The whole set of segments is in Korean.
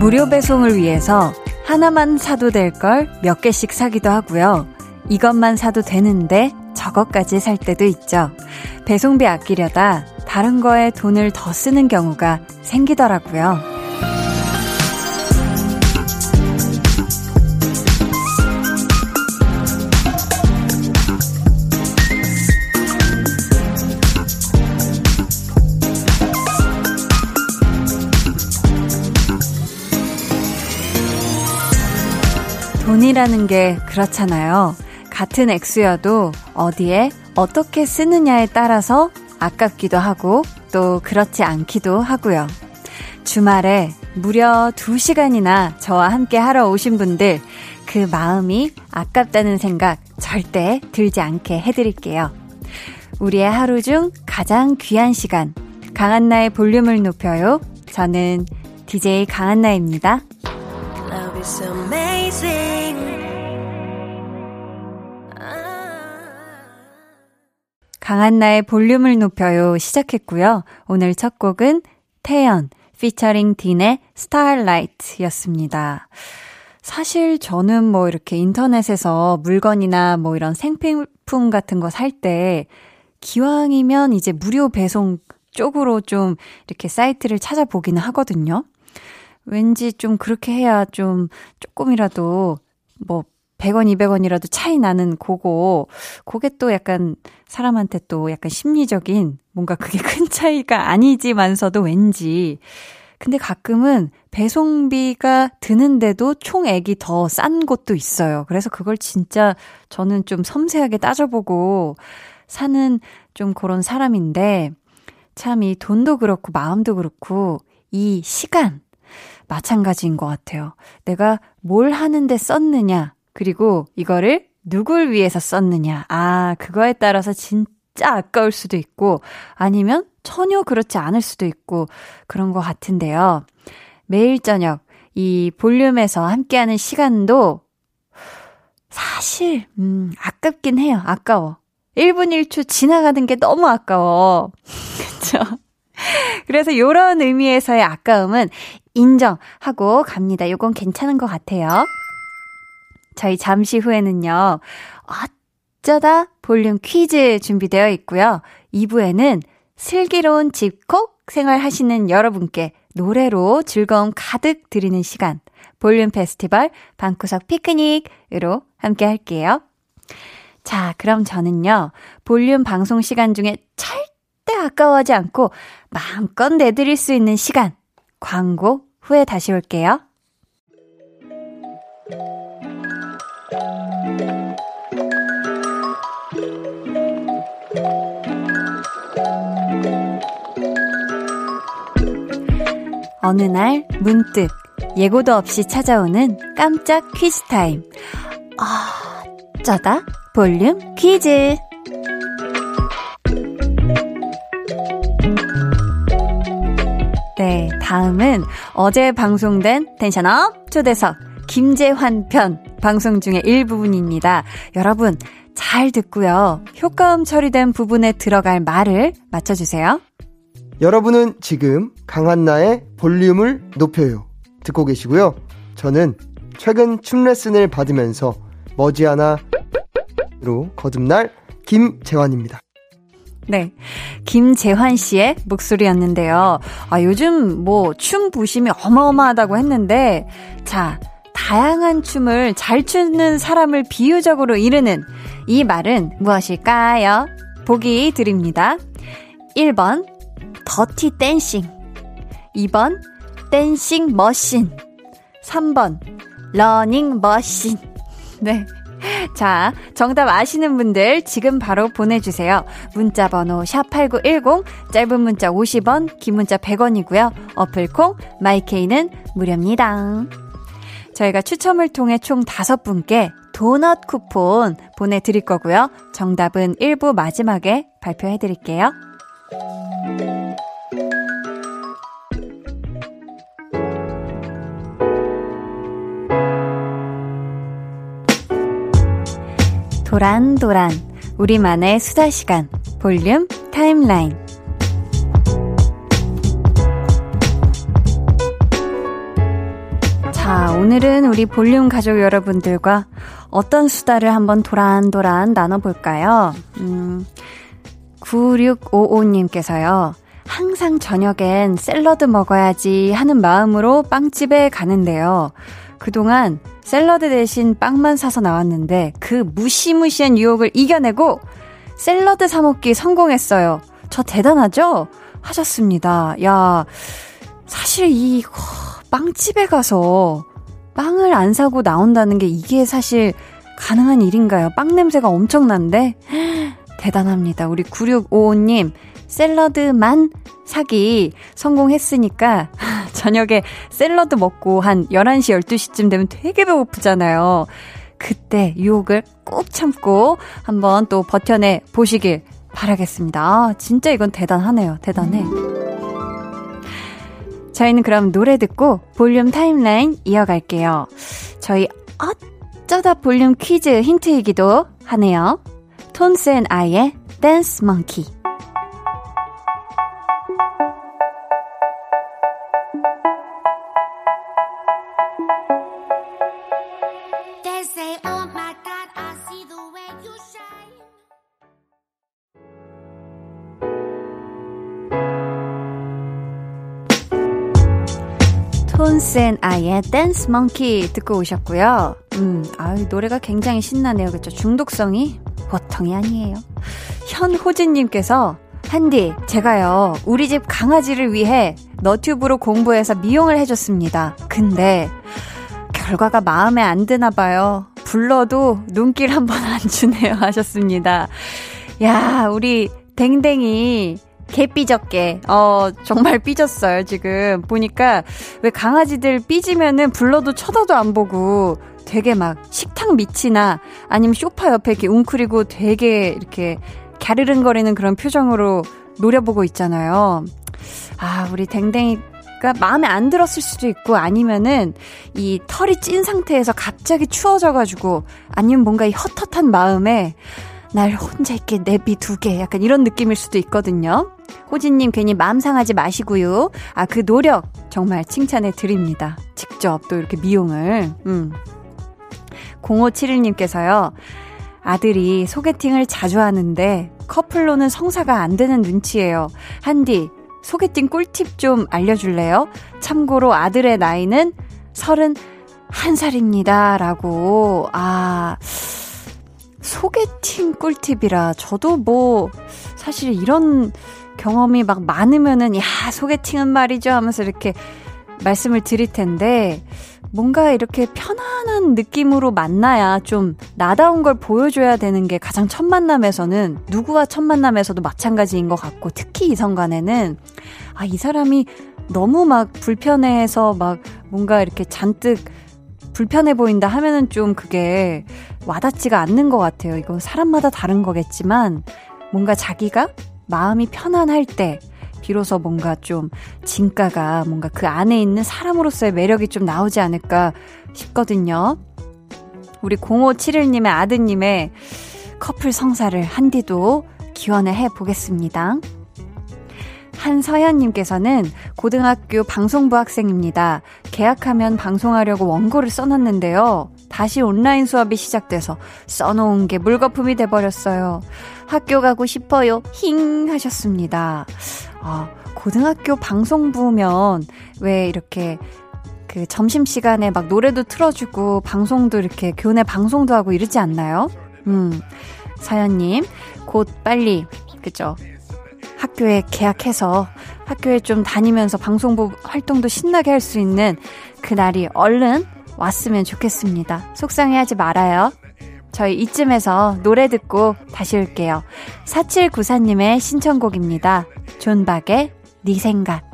무료 배송을 위해서 하나만 사도 될 걸 몇 개씩 사기도 하고요. 이것만 사도 되는데 저것까지 살 때도 있죠. 배송비 아끼려다 다른 거에 돈을 더 쓰는 경우가 생기더라고요. 돈이라는 게 그렇잖아요. 같은 액수여도 어디에 어떻게 쓰느냐에 따라서 아깝기도 하고 또 그렇지 않기도 하고요. 주말에 무려 2시간이나 저와 함께 하러 오신 분들 그 마음이 아깝다는 생각 절대 들지 않게 해드릴게요. 우리의 하루 중 가장 귀한 시간 강한나의 볼륨을 높여요. 저는 DJ 강한나입니다. 강한나의 볼륨을 높여요 시작했고요. 오늘 첫 곡은 태연 피처링 딘의 스타일라이트였습니다. 사실 저는 뭐 이렇게 인터넷에서 물건이나 뭐 이런 생필품 같은 거 살 때 기왕이면 이제 무료 배송 쪽으로 좀 이렇게 사이트를 찾아보기는 하거든요. 왠지 좀 그렇게 해야 좀 조금이라도 뭐 100원, 200원이라도 차이 나는 그거, 그게 또 약간 사람한테 또 약간 심리적인 뭔가 그게 큰 차이가 아니지만서도 왠지. 근데 가끔은 배송비가 드는데도 총액이 더 싼 곳도 있어요. 그래서 그걸 진짜 저는 좀 섬세하게 따져보고 사는 좀 그런 사람인데 참 이 돈도 그렇고 마음도 그렇고 이 시간 마찬가지인 것 같아요. 내가 뭘 하는데 썼느냐 그리고 이거를 누굴 위해서 썼느냐. 아, 그거에 따라서 진짜 아까울 수도 있고, 아니면 전혀 그렇지 않을 수도 있고, 그런 것 같은데요. 매일 저녁, 이 볼륨에서 함께하는 시간도 사실, 음, 아깝긴 해요. 아까워. 1분 1초 지나가는 게 너무 아까워. 그쵸? 그래서 요런 의미에서의 아까움은 인정하고 갑니다. 요건 괜찮은 것 같아요. 저희 잠시 후에는요, 어쩌다 볼륨 퀴즈 준비되어 있고요. 2부에는 슬기로운 집콕 생활하시는 여러분께 노래로 즐거움 가득 드리는 시간, 볼륨 페스티벌 방구석 피크닉으로 함께 할게요. 자, 그럼 저는요, 볼륨 방송 시간 중에 절대 아까워하지 않고 마음껏 내드릴 수 있는 시간, 광고 후에 다시 올게요. 어느 날 문득 예고도 없이 찾아오는 깜짝 퀴즈 타임. 어쩌다 볼륨 퀴즈. 네, 다음은 어제 방송된 텐션 up 초대석 김재환 편 방송 중의 일부분입니다. 여러분, 잘 듣고요. 효과음 처리된 부분에 들어갈 말을 맞춰주세요. 여러분은 지금 강한나의 볼륨을 높여요. 듣고 계시고요. 저는 최근 춤 레슨을 받으면서 머지않아 로 거듭날 김재환입니다. 네. 김재환 씨의 목소리였는데요. 아, 요즘 뭐 춤 부심이 어마어마하다고 했는데, 자, 다양한 춤을 잘 추는 사람을 비유적으로 이르는 이 말은 무엇일까요? 보기 드립니다. 1번, Dirty Dancing. 2번, dancing machine. 3번, 러닝 머신. 네. 자, 정답 아시는 분들 지금 바로 보내주세요. 문자 번호 샵8910, 짧은 문자 50원, 긴 문자 100원이고요. 어플콩, 마이케이는 무료입니다. 저희가 추첨을 통해 총 5분께 도넛 쿠폰 보내드릴 거고요. 정답은 1부 마지막에 발표해드릴게요. 도란도란. 우리만의 수다 시간. 볼륨 타임라인. 자 오늘은 우리 볼륨 가족 여러분들과 어떤 수다를 한번 도란도란 나눠볼까요? 음 9655님께서요. 항상 저녁엔 샐러드 먹어야지 하는 마음으로 빵집에 가는데요. 그동안 샐러드 대신 빵만 사서 나왔는데 그 무시무시한 유혹을 이겨내고 샐러드 사먹기 성공했어요. 저 대단하죠? 하셨습니다. 야, 사실 이 빵집에 가서 빵을 안 사고 나온다는 게 이게 사실 가능한 일인가요? 빵 냄새가 엄청난데? 대단합니다. 우리 9655님, 샐러드만 사기 성공했으니까 저녁에 샐러드 먹고 한 11시, 12시쯤 되면 되게 배고프잖아요. 그때 유혹을 꾹 참고 한번 또 버텨내 보시길 바라겠습니다. 아, 진짜 이건 대단하네요. 대단해. 저희는 그럼 노래 듣고 볼륨 타임라인 이어갈게요. 저희 어쩌다 볼륨 퀴즈 힌트이기도 하네요. Tones and I의 Dance Monkey. Tones and I의 Dance Monkey 듣고 오셨고요. 음, 아유, 노래가 굉장히 신나네요. 그쵸? 중독성이 보통이 아니에요. 현호진님께서 한디, 제가요, 우리 집 강아지를 위해 너튜브로 공부해서 미용을 해줬습니다. 근데, 결과가 마음에 안 드나 봐요. 불러도 눈길 한 번 안 주네요. 하셨습니다. 야, 우리 댕댕이 개 삐졌게. 어, 정말 삐졌어요, 지금. 보니까, 왜 강아지들 삐지면은 불러도 쳐다도 안 보고, 되게 막 식탁 밑이나 아니면 쇼파 옆에 이렇게 웅크리고 되게 이렇게 갸르릉거리는 그런 표정으로 노려보고 있잖아요. 아, 우리 댕댕이가 마음에 안 들었을 수도 있고 아니면은 이 털이 찐 상태에서 갑자기 추워져가지고 아니면 뭔가 이 헛헛한 마음에 날 혼자 있게 내비 두개 약간 이런 느낌일 수도 있거든요. 호진님 괜히 마음 상하지 마시고요. 아, 그 노력 정말 칭찬해 드립니다. 직접 또 이렇게 미용을. 음. 0571님께서요. 아들이 소개팅을 자주 하는데 커플로는 성사가 안 되는 눈치예요. 한디, 소개팅 꿀팁 좀 알려줄래요? 참고로 아들의 나이는 31살입니다. 라고, 아, 소개팅 꿀팁이라 저도 뭐, 사실 이런 경험이 막 많으면은, 야, 소개팅은 말이죠 하면서 이렇게 말씀을 드릴 텐데, 뭔가 이렇게 편안한 느낌으로 만나야 좀 나다운 걸 보여줘야 되는 게 가장 첫 만남에서는 누구와 첫 만남에서도 마찬가지인 것 같고 특히 이성 간에는 아, 이 사람이 너무 막 불편해서 막 뭔가 이렇게 잔뜩 불편해 보인다 하면은 좀 그게 와닿지가 않는 것 같아요. 이건 사람마다 다른 거겠지만 뭔가 자기가 마음이 편안할 때 비로소 뭔가 좀 진가가 뭔가 그 안에 있는 사람으로서의 매력이 좀 나오지 않을까 싶거든요. 우리 0571님의 아드님의 커플 성사를 한디도 기원을 해 보겠습니다. 한서연님께서는 고등학교 방송부 학생입니다. 계약하면 방송하려고 원고를 써놨는데요. 다시 온라인 수업이 시작돼서 써놓은 게 물거품이 돼버렸어요. 학교 가고 싶어요. 힝 하셨습니다. 아, 고등학교 방송부면 왜 이렇게 그 점심시간에 막 노래도 틀어주고 방송도 이렇게 교내 방송도 하고 이러지 않나요? 음, 사연님, 곧 빨리, 그죠? 학교에 계약해서 학교에 좀 다니면서 방송부 활동도 신나게 할 수 있는 그날이 얼른 왔으면 좋겠습니다. 속상해하지 말아요. 저희 이쯤에서 노래 듣고 다시 올게요. 4794님의 신청곡입니다. 존박의 네 생각.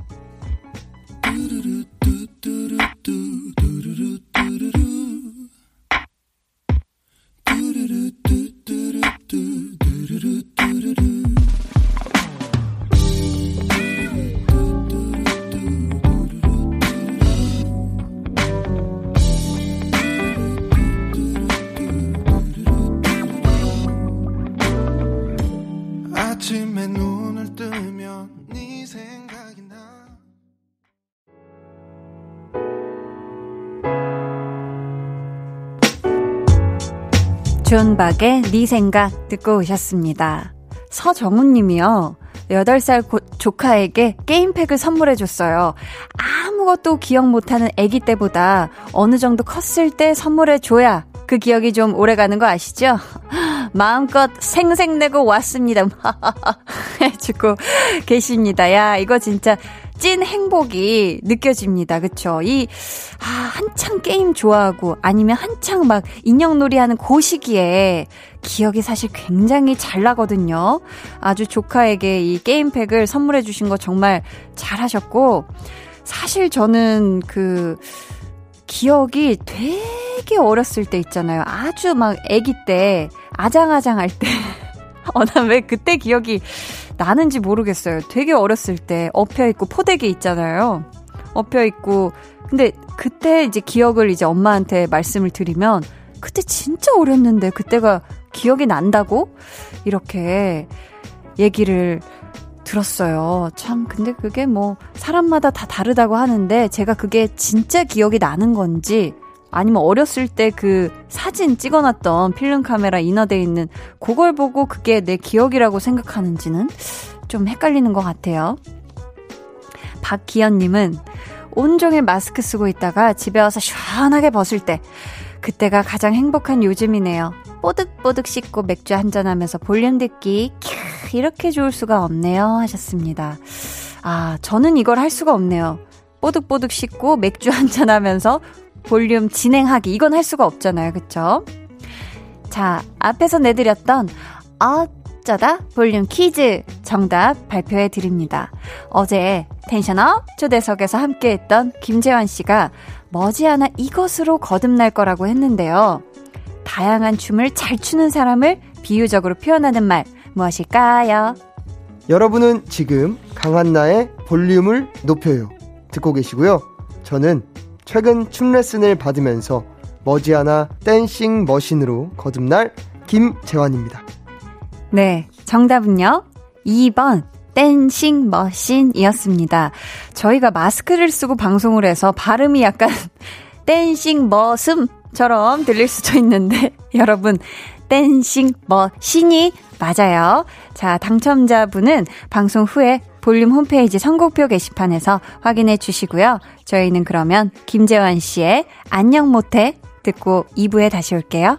존박의 네 생각 듣고 오셨습니다. 서정훈 님이요. 8살 고, 조카에게 게임팩을 선물해 줬어요. 아무것도 기억 못하는 아기 때보다 어느 정도 컸을 때 선물해 줘야 그 기억이 좀 오래 가는 거 아시죠? 마음껏 생색내고 왔습니다. 해주고 계십니다. 야, 이거 진짜 찐 행복이 느껴집니다. 그쵸? 이, 아, 한창 게임 좋아하고 아니면 한창 막 인형놀이 하는 그 시기에 기억이 사실 굉장히 잘 나거든요. 아주 조카에게 이 게임팩을 선물해 주신 거 정말 잘하셨고, 사실 저는 그, 기억이 되게 어렸을 때 있잖아요. 아주 막 아기 때, 아장아장할 때. 어, 난왜 그때 기억이 나는지 모르겠어요. 되게 어렸을 때 엎혀있고 포대기 있잖아요. 엎혀있고. 근데 그때 이제 기억을 이제 엄마한테 말씀을 드리면 그때 진짜 어렸는데 그때가 기억이 난다고? 이렇게 얘기를 들었어요. 참, 근데 그게 뭐, 사람마다 다 다르다고 하는데, 제가 그게 진짜 기억이 나는 건지, 아니면 어렸을 때 그 사진 찍어놨던 필름 카메라 인화돼 있는 그걸 보고 그게 내 기억이라고 생각하는지는 좀 헷갈리는 것 같아요. 박기현님은 온종일 마스크 쓰고 있다가 집에 와서 시원하게 벗을 때 그때가 가장 행복한 요즘이네요. 뽀득뽀득 씻고 맥주 한잔하면서 볼륨 듣기 캬 이렇게 좋을 수가 없네요 하셨습니다. 아 저는 이걸 할 수가 없네요. 뽀득뽀득 씻고 맥주 한잔하면서 볼륨 진행하기. 이건 할 수가 없잖아요. 그쵸? 자, 앞에서 내드렸던 어쩌다 볼륨 퀴즈 정답 발표해 드립니다. 어제 텐션업 초대석에서 함께 했던 김재환 씨가 머지않아 이것으로 거듭날 거라고 했는데요. 다양한 춤을 잘 추는 사람을 비유적으로 표현하는 말 무엇일까요? 여러분은 지금 강한나의 볼륨을 높여요. 듣고 계시고요. 저는 최근 춤 레슨을 받으면서 머지않아 dancing machine으로 거듭날 김재환입니다. 네, 정답은요. 2번 dancing machine이었습니다. 저희가 마스크를 쓰고 방송을 해서 발음이 약간 dancing 머슴처럼 들릴 수도 있는데 여러분 dancing machine이 맞아요. 자, 당첨자분은 방송 후에 볼륨 홈페이지 선곡표 게시판에서 확인해 주시고요. 저희는 그러면 김재환 씨의 안녕 못해 듣고 2부에 다시 올게요.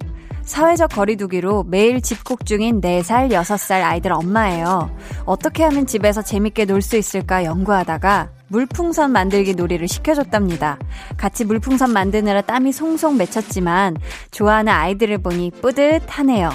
사회적 거리두기로 매일 집콕 중인 4살, 6살 아이들 엄마예요. 어떻게 하면 집에서 재밌게 놀 수 있을까 연구하다가 물풍선 만들기 놀이를 시켜줬답니다. 같이 물풍선 만드느라 땀이 송송 맺혔지만 좋아하는 아이들을 보니 뿌듯하네요.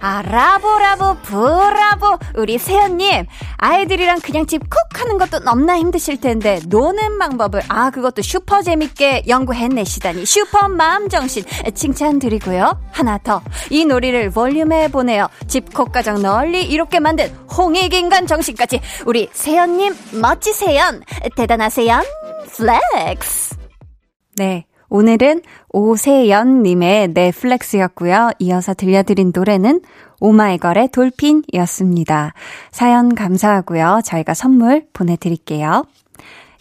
아, 브라보, 브라보, 브라보. 우리 세연님, 아이들이랑 그냥 집콕 하는 것도 너무나 힘드실 텐데, 노는 방법을, 아, 그것도 슈퍼 재밌게 연구해내시다니, 슈퍼맘 정신, 칭찬드리고요. 하나 더, 이 놀이를 볼륨에 보내요. 집 콕 가장 널리 이렇게 만든 홍익인간 정신까지, 우리 세연님, 멋지세연, 대단하세연, flex. 네. 오늘은 오세연님의 네, flex였고요. 이어서 들려드린 노래는 오마이걸의 Dolphin이었습니다. 사연 감사하고요. 저희가 선물 보내드릴게요.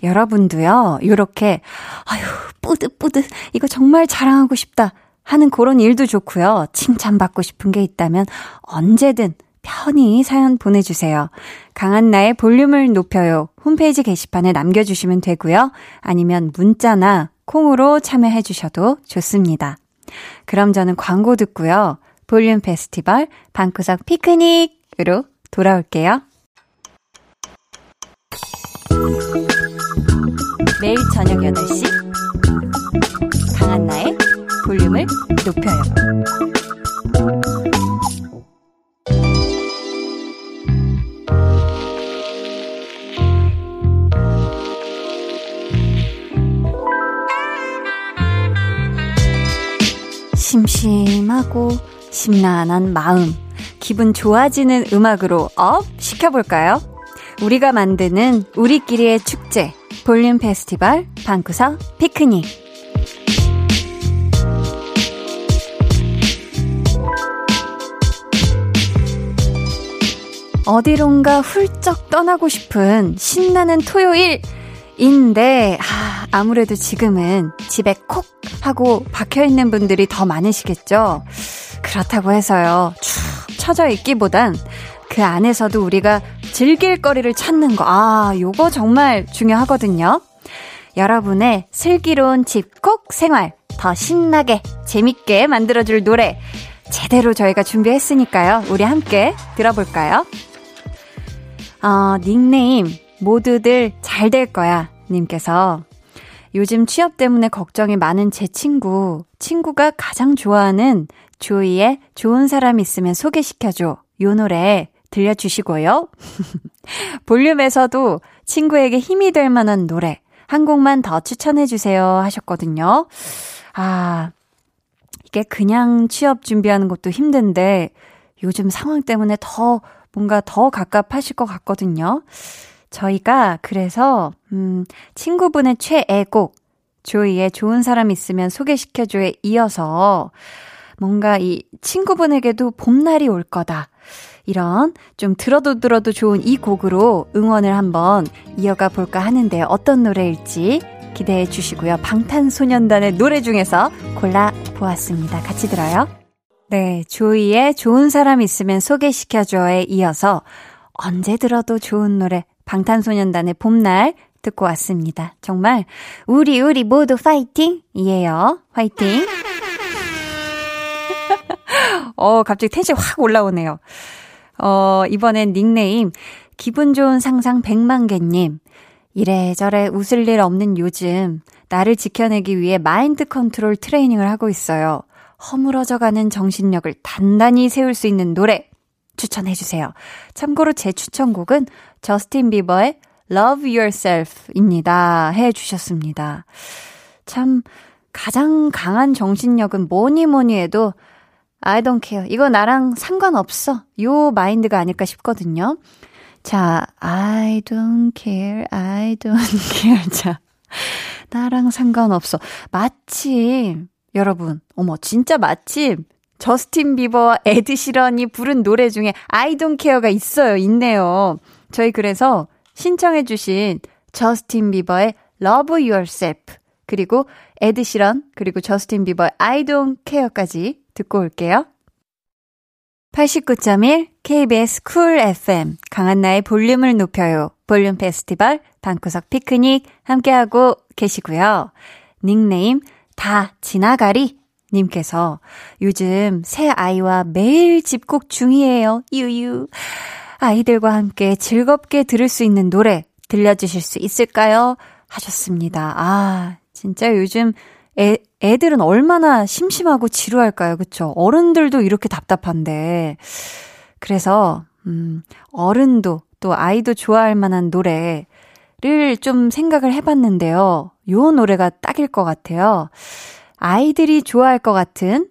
여러분도요, 요렇게, 아유, 뿌듯뿌듯, 이거 정말 자랑하고 싶다 하는 그런 일도 좋고요. 칭찬받고 싶은 게 있다면 언제든 편히 사연 보내주세요. 강한나의 볼륨을 높여요. 홈페이지 게시판에 남겨주시면 되고요. 아니면 문자나 콩으로 참여해 주셔도 좋습니다. 그럼 저는 광고 듣고요. 볼륨 페스티벌 방구석 피크닉으로 돌아올게요. 매일 저녁 8시 강한나의 볼륨을 높여요. 하고 심란한 마음, 기분 좋아지는 음악으로 업 시켜볼까요? 우리가 만드는 우리끼리의 축제, 볼륨 페스티벌, 방구석 피크닉. 어디론가 훌쩍 떠나고 싶은 신나는 토요일인데, 아, 아무래도 지금은 집에 콕 하고 박혀 있는 분들이 더 많으시겠죠? 그렇다고 해서요, 축 처져 있기보단 그 안에서도 우리가 즐길 거리를 찾는 거, 아, 요거 정말 중요하거든요. 여러분의 슬기로운 집콕 생활 더 신나게, 재밌게 만들어줄 노래 제대로 저희가 준비했으니까요. 우리 함께 들어볼까요? 어, 닉네임, 모두들 잘 될 거야. 님께서 요즘 취업 때문에 걱정이 많은 제 친구, 친구가 가장 좋아하는 조이의 좋은 사람 있으면 소개시켜줘. 요 노래 들려주시고요. 볼륨에서도 친구에게 힘이 될 만한 노래 한 곡만 더 추천해주세요 하셨거든요. 아, 이게 그냥 취업 준비하는 것도 힘든데 요즘 상황 때문에 더 뭔가 더 갑갑하실 것 같거든요. 저희가 그래서 음, 친구분의 최애곡 조이의 좋은 사람 있으면 소개시켜줘에 이어서 뭔가 이 친구분에게도 봄날이 올 거다. 이런 좀 들어도 들어도 좋은 이 곡으로 응원을 한번 이어가 볼까 하는데 어떤 노래일지 기대해 주시고요. 방탄소년단의 노래 중에서 골라 보았습니다. 같이 들어요. 네, 조이의 좋은 사람 있으면 소개시켜줘에 이어서 언제 들어도 좋은 노래 방탄소년단의 봄날 듣고 왔습니다. 정말 우리 우리 모두 파이팅! 이에요. 파이팅! 어, 갑자기 텐션 확 올라오네요. 어, 이번엔 닉네임 기분 좋은 상상 백만개님. 이래저래 웃을 일 없는 요즘 나를 지켜내기 위해 마인드 컨트롤 트레이닝을 하고 있어요. 허물어져가는 정신력을 단단히 세울 수 있는 노래 추천해주세요. 참고로 제 추천곡은 저스틴 비버의 Love Yourself입니다. 해주셨습니다. 참, 가장 강한 정신력은 뭐니 뭐니 해도 I don't care. 이거 나랑 상관없어. 요 마인드가 아닐까 싶거든요. 자, I don't care. I don't care. 자, 나랑 상관없어. 마침, 여러분, 어머, 진짜 마침, 저스틴 비버와 에드 시런이 부른 노래 중에 I don't care가 있어요. 있네요. 저희 그래서 신청해 주신 저스틴 비버의 Love Yourself, 그리고 에드 시런, 그리고 저스틴 비버의 I don't care까지 듣고 올게요. 89.1 KBS Cool FM 강한나의 볼륨을 높여요. 볼륨 페스티벌 방구석 피크닉 함께하고 계시고요. 닉네임 다 지나가리 님께서 요즘 새 아이와 매일 집콕 중이에요. 유유. 아이들과 함께 즐겁게 들을 수 있는 노래 들려주실 수 있을까요? 하셨습니다. 아, 진짜 요즘 애, 애들은 얼마나 심심하고 지루할까요? 그쵸? 어른들도 이렇게 답답한데. 그래서, 음, 어른도 또 아이도 좋아할 만한 노래를 좀 생각을 해봤는데요. 요 노래가 딱일 것 같아요. 아이들이 좋아할 것 같은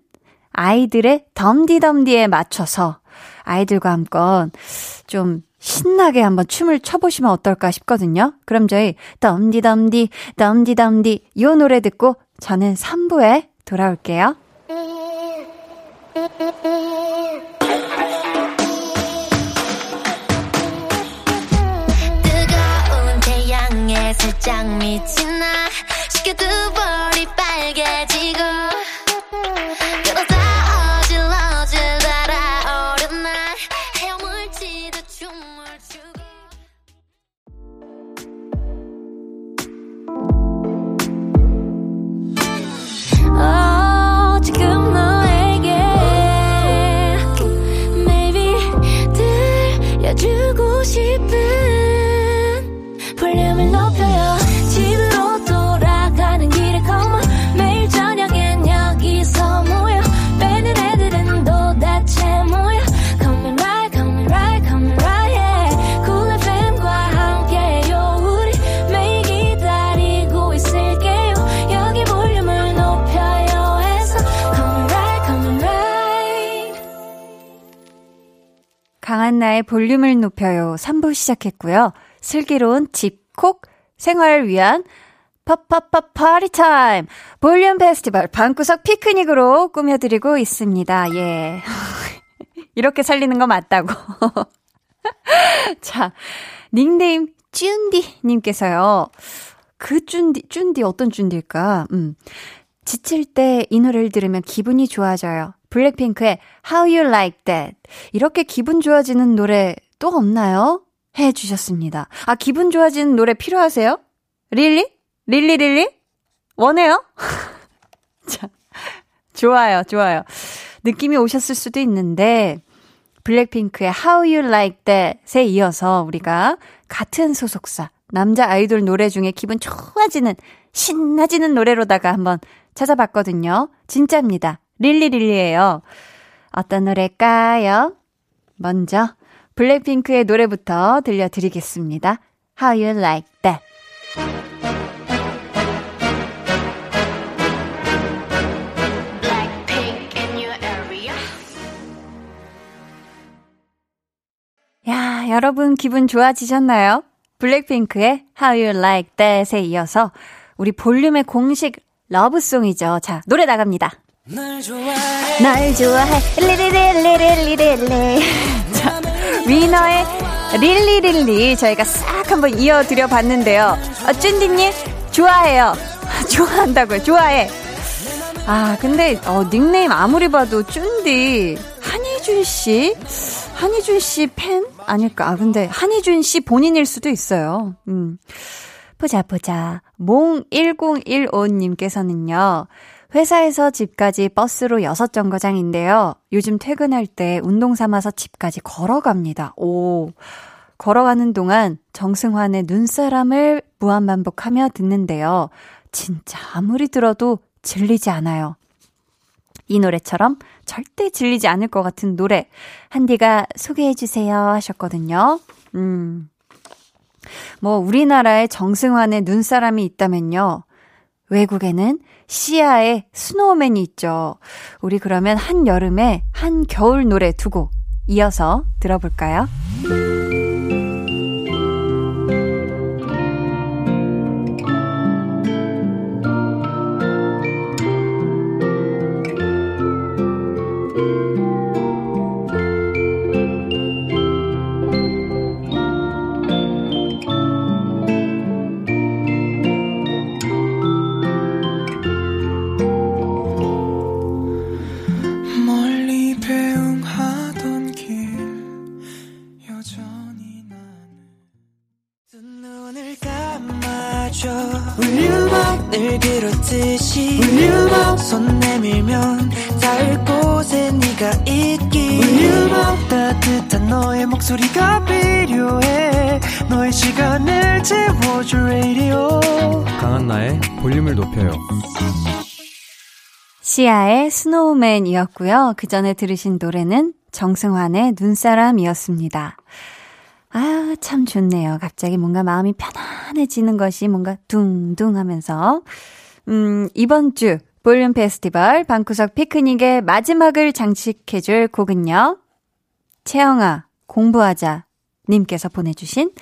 아이들의 덤디덤디에 맞춰서 아이들과 함께 좀 신나게 한번 춤을 춰보시면 어떨까 싶거든요. 그럼 저희 덤디덤디, 덤디덤디 요 노래 듣고 저는 3부에 돌아올게요. 뜨거운 태양에 살짝 미친 나 시켜두 볼이 강한나의 볼륨을 높여요. 3부 시작했고요. 슬기로운 집콕 생활을 위한 파파파 party time 볼륨 페스티벌 방구석 피크닉으로 꾸며드리고 있습니다. 예. 이렇게 살리는 거 맞다고. 자, 닉네임 쭌디님께서요. 그 쭌디, 쭌디 어떤 쭌디일까? 음. 지칠 때 이 노래를 들으면 기분이 좋아져요. 블랙핑크의 How You Like That. 이렇게 기분 좋아지는 노래 또 없나요? 해 주셨습니다. 아, 기분 좋아지는 노래 필요하세요? 릴리? 릴리 릴리? 원해요? 자, 좋아요, 좋아요. 느낌이 오셨을 수도 있는데, 블랙핑크의 How You Like That에 이어서 우리가 같은 소속사, 남자 아이돌 노래 중에 기분 좋아지는, 신나지는 노래로다가 한번 찾아봤거든요. 진짜입니다. 릴리릴리예요. 어떤 노래일까요? 먼저 블랙핑크의 노래부터 들려드리겠습니다. How You Like That. 야, 여러분 기분 좋아지셨나요? 블랙핑크의 How You Like That에 이어서 우리 볼륨의 공식 love song이죠. 자, 노래 나갑니다. 날 좋아해, really really really really 자, 위너의 Really Really 저희가 싹 한번 이어드려 봤는데요. 아, 어, 쭌디님 좋아해요. 좋아한다고요. 좋아해. 아 근데 어, 닉네임 아무리 봐도 쭌디 한희준 씨? 한희준 씨 팬? 아닐까? 아 근데 한희준 씨 본인일 수도 있어요. 음. 보자 보자. 몽1015님께서는요. 회사에서 집까지 버스로 6정거장인데요. 요즘 퇴근할 때 운동 삼아서 집까지 걸어갑니다. 오. 걸어가는 동안 정승환의 눈사람을 무한반복하며 듣는데요. 진짜 아무리 들어도 질리지 않아요. 이 노래처럼 절대 질리지 않을 것 같은 노래 한디가 소개해 주세요 하셨거든요. 음. 뭐 우리나라에 정승환의 눈사람이 있다면요. 외국에는 시아의 스노우맨이 있죠. 우리 그러면 한 여름에 한 겨울 노래 두 곡 이어서 들어볼까요? 목소리가 필요해 너의 시간을 채워줄 radio 강한나의 볼륨을 높여요 시아의 스노우맨이었고요. 그 전에 들으신 노래는 정승환의 눈사람이었습니다. 아, 참 좋네요. 갑자기 뭔가 마음이 편안해지는 것이 뭔가 둥둥 하면서. 음, 이번 주 볼륨 페스티벌 방구석 피크닉의 마지막을 장식해줄 곡은요. 채영아, 공부하자 님께서 보내주신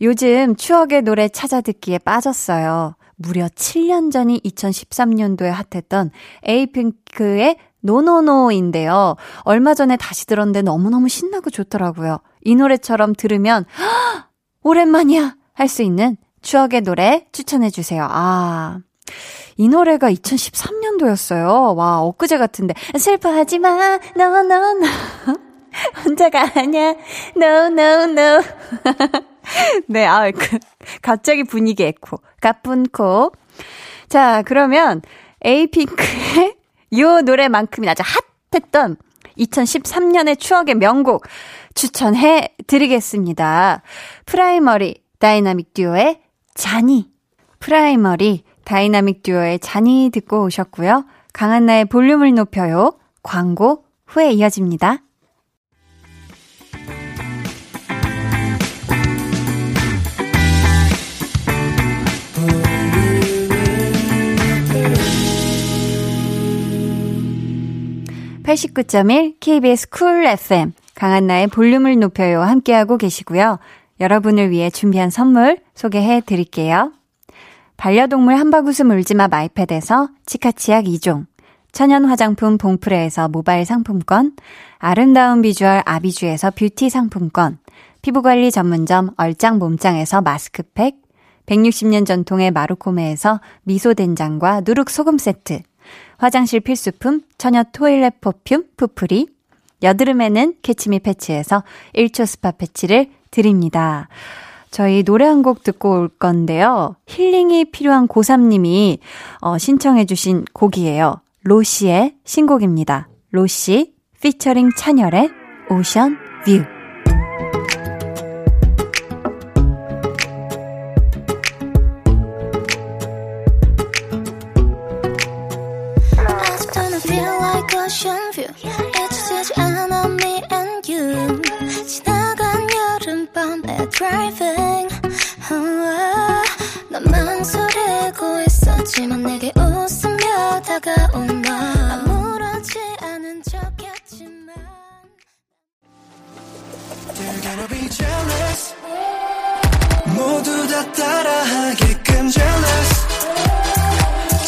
요즘 추억의 노래 찾아 듣기에 빠졌어요. 무려 7년 전이 2013년도에 핫했던 에이핑크의 노노노인데요. 얼마 전에 다시 들었는데 너무너무 신나고 좋더라고요. 이 노래처럼 들으면 오랜만이야 할 수 있는 추억의 노래 추천해 주세요. 아. 이 노래가 2013년도였어요. 와, 엊그제 같은데. 슬퍼하지 마, no, no, no. 혼자가 아니야. No, no, no. 네, 아, 그, 갑자기 분위기 에코. 갑분코. 자, 그러면 에이핑크의 요 노래만큼이 아주 핫했던 2013년의 추억의 명곡 추천해 드리겠습니다. 프라이머리 다이나믹 듀오의 자니. 프라이머리 다이나믹 듀오의 자니 듣고 오셨고요. 강한나의 볼륨을 높여요. 광고 후에 이어집니다. 89.1 KBS 쿨 FM 강한나의 볼륨을 높여요 함께하고 계시고요. 여러분을 위해 준비한 선물 소개해 드릴게요. 반려동물 한바구스 물지마 마이패드에서 치카치약 2종, 천연 화장품 봉프레에서 모바일 상품권, 아름다운 비주얼 아비주에서 뷰티 상품권, 피부관리 전문점 얼짱 몸짱에서 마스크팩, 160년 전통의 마루코메에서 미소된장과 누룩소금 세트, 화장실 필수품 처녀 토일렛 퍼퓸 푸프리, 여드름에는 캐치미 패치에서 1초 스파 패치를 드립니다. 저희 노래 한 곡 듣고 올 건데요. 힐링이 필요한 고3님이 어, 신청해주신 곡이에요. 로시의 신곡입니다. 로시 피처링 찬열의 Ocean View. Driving 난 망설이고 있었지만 내게 웃으며 다가온 너 아무렇지 않은 척했지만. They're gonna be jealous. 모두 다 따라하게끔 jealous.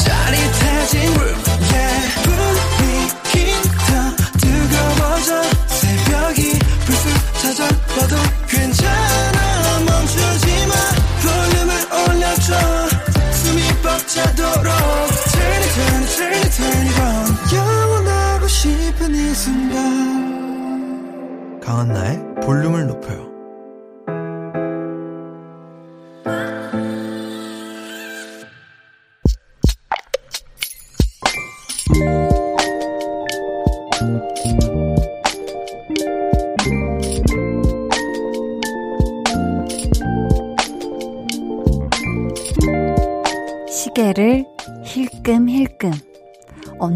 짜릿해진 room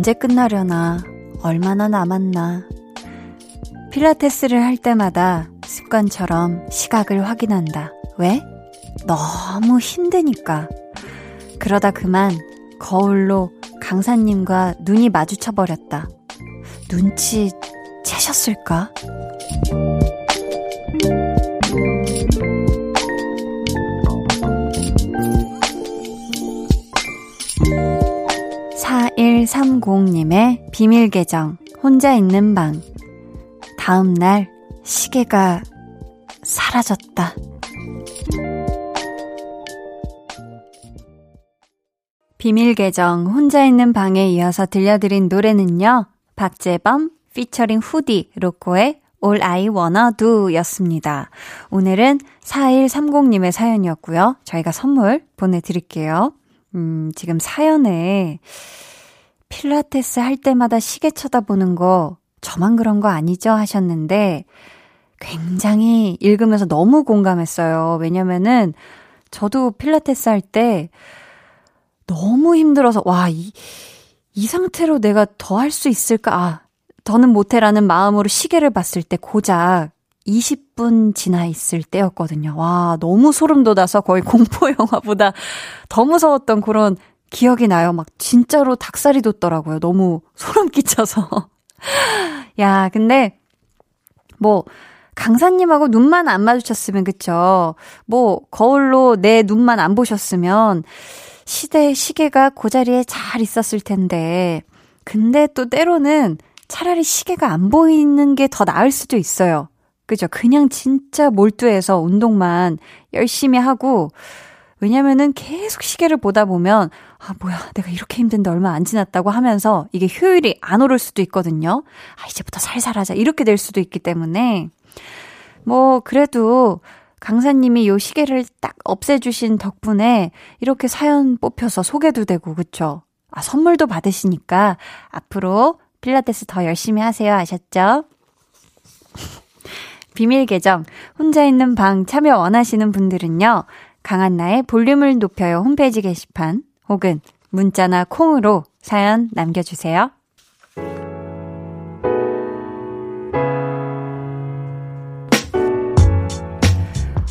언제 끝나려나? 얼마나 남았나? 필라테스를 할 때마다 습관처럼 시각을 확인한다. 왜? 너무 힘드니까. 그러다 그만 거울로 강사님과 눈이 마주쳐버렸다. 눈치 채셨을까? 4130님의 비밀 계정, 혼자 있는 방. 다음 날 시계가 사라졌다. 비밀 계정, 혼자 있는 방에 이어서 들려드린 노래는요, 박재범, 피처링 후디, 로코의 All I Wanna Do 였습니다. 오늘은 4130님의 사연이었고요. 저희가 선물 보내드릴게요. 음, 지금 사연에 필라테스 할 때마다 시계 쳐다보는 거 저만 그런 거 아니죠? 하셨는데 굉장히 읽으면서 너무 공감했어요. 왜냐면은 저도 필라테스 할 때 너무 힘들어서 와, 이, 이 상태로 내가 더 할 수 있을까? 아, 더는 못해라는 마음으로 시계를 봤을 때 고작 20분 지나 있을 때였거든요. 와, 너무 소름 돋아서 거의 공포 영화보다 더 무서웠던 그런 기억이 나요. 막 진짜로 닭살이 돋더라고요. 너무 소름 끼쳐서. 야, 근데 뭐 강사님하고 눈만 안 마주쳤으면 그쵸? 뭐 거울로 내 눈만 안 보셨으면 시대 시계가 그 자리에 잘 있었을 텐데. 근데 또 때로는 차라리 시계가 안 보이는 게 더 나을 수도 있어요. 그죠? 그냥 진짜 몰두해서 운동만 열심히 하고 왜냐면은 계속 시계를 보다 보면, 아, 뭐야, 내가 이렇게 힘든데 얼마 안 지났다고 하면서 이게 효율이 안 오를 수도 있거든요. 아, 이제부터 살살 하자. 이렇게 될 수도 있기 때문에. 뭐, 그래도 강사님이 요 시계를 딱 없애주신 덕분에 이렇게 사연 뽑혀서 소개도 되고, 그쵸? 아, 선물도 받으시니까 앞으로 필라테스 더 열심히 하세요. 아셨죠? 비밀 계정, 혼자 있는 방 참여 원하시는 분들은요, 강한나의 볼륨을 높여요 홈페이지 게시판 혹은 문자나 콩으로 사연 남겨주세요.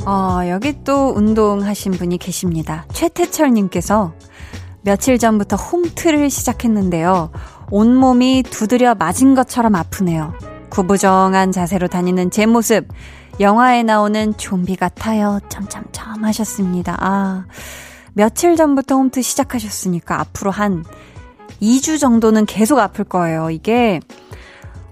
어, 여기 또 운동하신 분이 계십니다. 최태철님께서 며칠 전부터 홈트를 시작했는데요. 온몸이 두드려 맞은 것처럼 아프네요. 구부정한 자세로 다니는 제 모습. 영화에 나오는 좀비 같아요. 점점점 하셨습니다. 아, 며칠 전부터 홈트 시작하셨으니까 앞으로 한 2주 정도는 계속 아플 거예요. 이게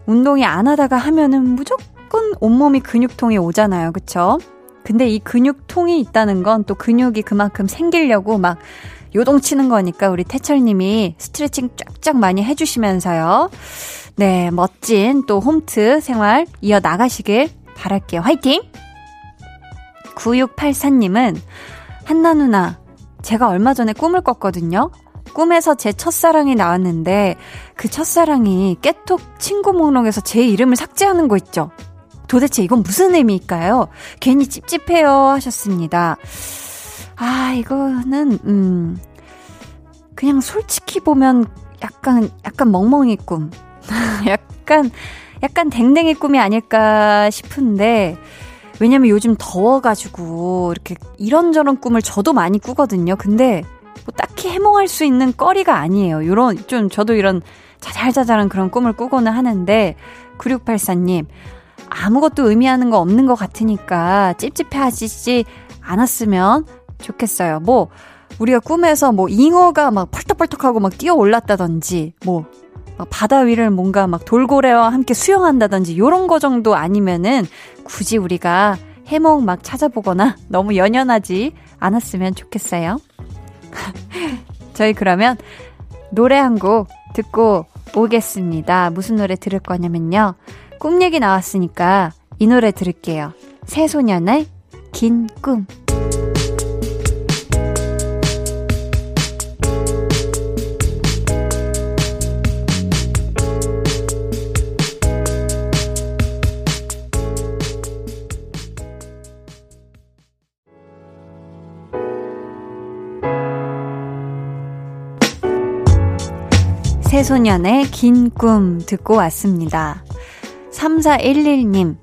운동이 안 하다가 하면은 무조건 온몸이 근육통이 오잖아요. 그쵸? 근데 이 근육통이 있다는 건 또 근육이 그만큼 생기려고 막 요동치는 거니까 우리 태철님이 스트레칭 쫙쫙 많이 해주시면서요. 네, 멋진 또 홈트 생활 이어 나가시길 바랄게요. 화이팅! 9684님은 한나 누나, 제가 얼마 전에 꿈을 꿨거든요. 꿈에서 제 첫사랑이 나왔는데 그 첫사랑이 깨톡 친구 목록에서 제 이름을 삭제하는 거 있죠. 도대체 이건 무슨 의미일까요? 괜히 찝찝해요 하셨습니다. 아, 이거는 음 그냥 솔직히 보면 약간 약간 멍멍이 꿈. 약간 약간 댕댕이 꿈이 아닐까 싶은데 왜냐면 요즘 더워가지고 이렇게 이런저런 꿈을 저도 많이 꾸거든요. 근데 뭐 딱히 해몽할 수 있는 거리가 아니에요. 요런, 좀 저도 이런 자잘자잘한 그런 꿈을 꾸고는 하는데, 9684님, 아무것도 의미하는 거 없는 것 같으니까 찝찝해 하시지 않았으면 좋겠어요. 뭐, 우리가 꿈에서 뭐 잉어가 막 펄떡펄떡하고 막 뛰어 올랐다든지, 뭐, 바다 위를 뭔가 막 돌고래와 함께 수영한다든지, 요런 거 정도 아니면은 굳이 우리가 해몽 막 찾아보거나 너무 연연하지 않았으면 좋겠어요. 저희 그러면 노래 한 곡 듣고 오겠습니다. 무슨 노래 들을 거냐면요. 꿈 얘기 나왔으니까 이 노래 들을게요. 새소년의 긴 꿈. 새소년의 긴 꿈 듣고 왔습니다. 3411님,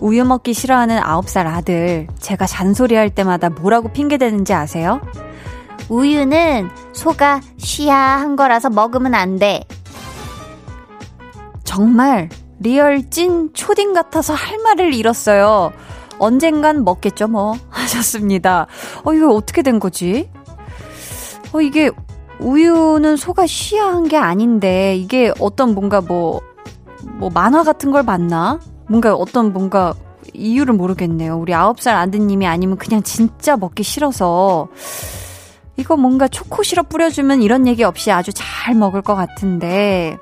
우유 먹기 싫어하는 9살 아들, 제가 잔소리할 때마다 뭐라고 핑계대는지 아세요? 우유는 소가 쉬야 한 거라서 먹으면 안 돼. 정말 real 찐 초딩 같아서 할 말을 잃었어요. 언젠간 먹겠죠, 뭐. 하셨습니다. 어, 이거 어떻게 된 거지? 어, 이게 우유는 소가 쉬야한 게 아닌데 이게 어떤 뭔가 뭐뭐 뭐 만화 같은 걸 봤나? 뭔가 어떤 뭔가 이유를 모르겠네요. 우리 아홉 살 아드님이 아니면 그냥 진짜 먹기 싫어서 이거 뭔가 초코 시럽 뿌려주면 이런 얘기 없이 아주 잘 먹을 것 같은데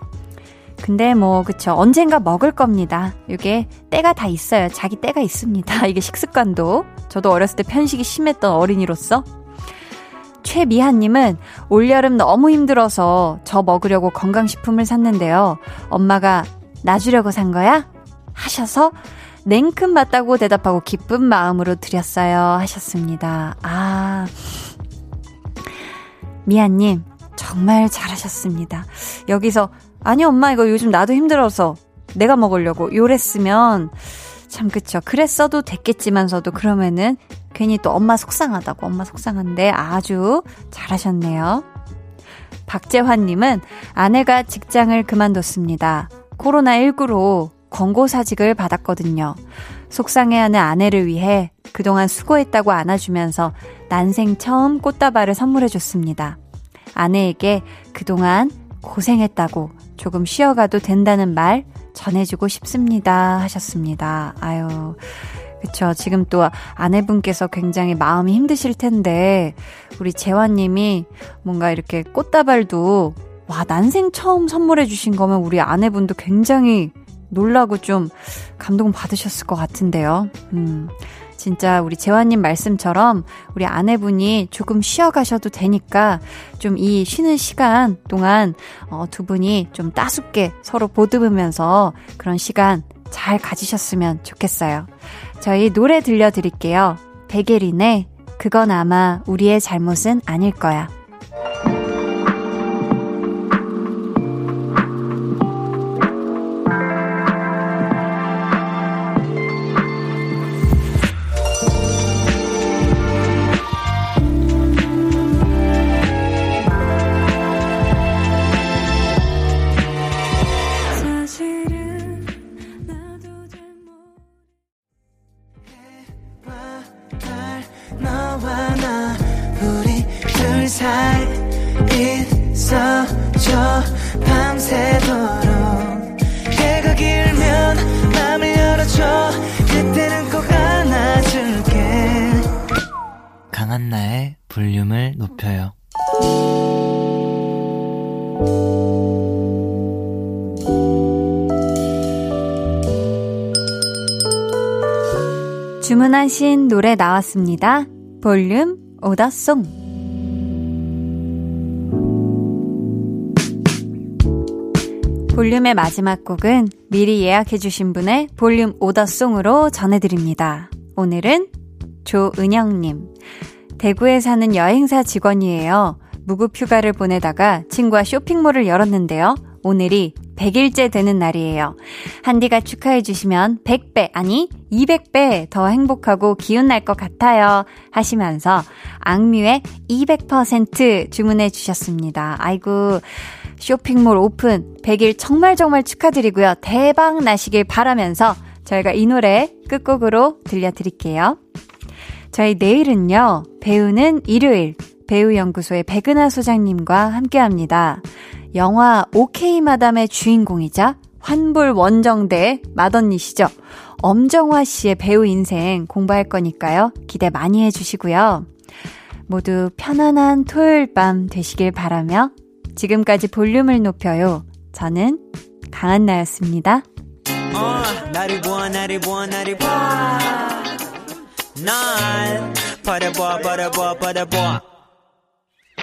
근데 뭐 그쵸 언젠가 먹을 겁니다. 이게 때가 다 있어요. 자기 때가 있습니다. 이게 식습관도 저도 어렸을 때 편식이 심했던 어린이로서 최미하님은 올여름 너무 힘들어서 저 먹으려고 건강식품을 샀는데요. 엄마가 나 주려고 산 거야? 하셔서 냉큼 맞다고 대답하고 기쁜 마음으로 드렸어요. 하셨습니다. 아. 미아님, 정말 잘하셨습니다. 여기서, 아니, 엄마, 이거 요즘 나도 힘들어서 내가 먹으려고 요랬으면, 참, 그쵸. 그랬어도 됐겠지만서도 그러면은 괜히 또 엄마 속상하다고 엄마 속상한데 아주 잘하셨네요. 박재환님은 아내가 직장을 그만뒀습니다. 코로나19로 권고사직을 받았거든요. 속상해하는 아내를 위해 그동안 수고했다고 안아주면서 난생 처음 꽃다발을 선물해줬습니다. 아내에게 그동안 고생했다고 조금 쉬어가도 된다는 말 전해주고 싶습니다. 하셨습니다. 아유, 그쵸. 지금 또 아내분께서 굉장히 마음이 힘드실 텐데, 우리 재환님이 뭔가 이렇게 꽃다발도, 와, 난생 처음 선물해주신 거면 우리 아내분도 굉장히 놀라고 좀 감동 받으셨을 것 같은데요. 음. 진짜 우리 재환님 말씀처럼 우리 아내분이 조금 쉬어가셔도 되니까 좀 이 쉬는 시간 동안 어, 두 분이 좀 따숩게 서로 보듬으면서 그런 시간 잘 가지셨으면 좋겠어요. 저희 노래 들려드릴게요. 백예린의 그건 아마 우리의 잘못은 아닐 거야. 주문하신 노래 나왔습니다. 볼륨 오더송. 볼륨의 마지막 곡은 미리 예약해주신 분의 볼륨 오더송으로 전해드립니다. 오늘은 조은영님. 대구에 사는 여행사 직원이에요. 무급 휴가를 보내다가 친구와 쇼핑몰을 열었는데요. 오늘이 100일째 되는 날이에요. 한디가 축하해 주시면 100배, 아니 200배 더 행복하고 기운 날 것 같아요. 하시면서 악뮤의 200% 주문해 주셨습니다. 아이고, 쇼핑몰 오픈 100일 정말 정말 축하드리고요. 대박 나시길 바라면서 저희가 이 노래 끝곡으로 들려드릴게요. 저희 내일은요, 배우는 일요일, 배우연구소의 백은하 소장님과 함께 합니다. 영화 오케이 마담의 주인공이자 환불 원정대 맏언니시죠. 엄정화 씨의 배우 인생 공부할 거니까요. 기대 많이 해주시고요. 모두 편안한 토요일 밤 되시길 바라며 지금까지 볼륨을 높여요. 저는 강한나였습니다. 어, 나를 보아, 나를 보아, 나를 보아. 날, 바라보아, 바라보아, 바라보아.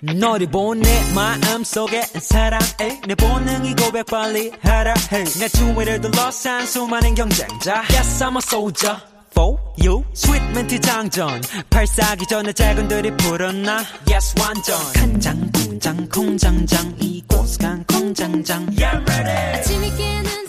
너를 보내 마음속에 사랑해. 내 본능이 고백 빨리 하라 해내 주위를 둘러싼 수많은 경쟁자. Yes I'm a soldier for you. Sweet 멘트 장전. 발사기 전에 작은들이 불었나. Yes 완전. 간장 공장 공장장. 이곳 간 공장장. Yeah ready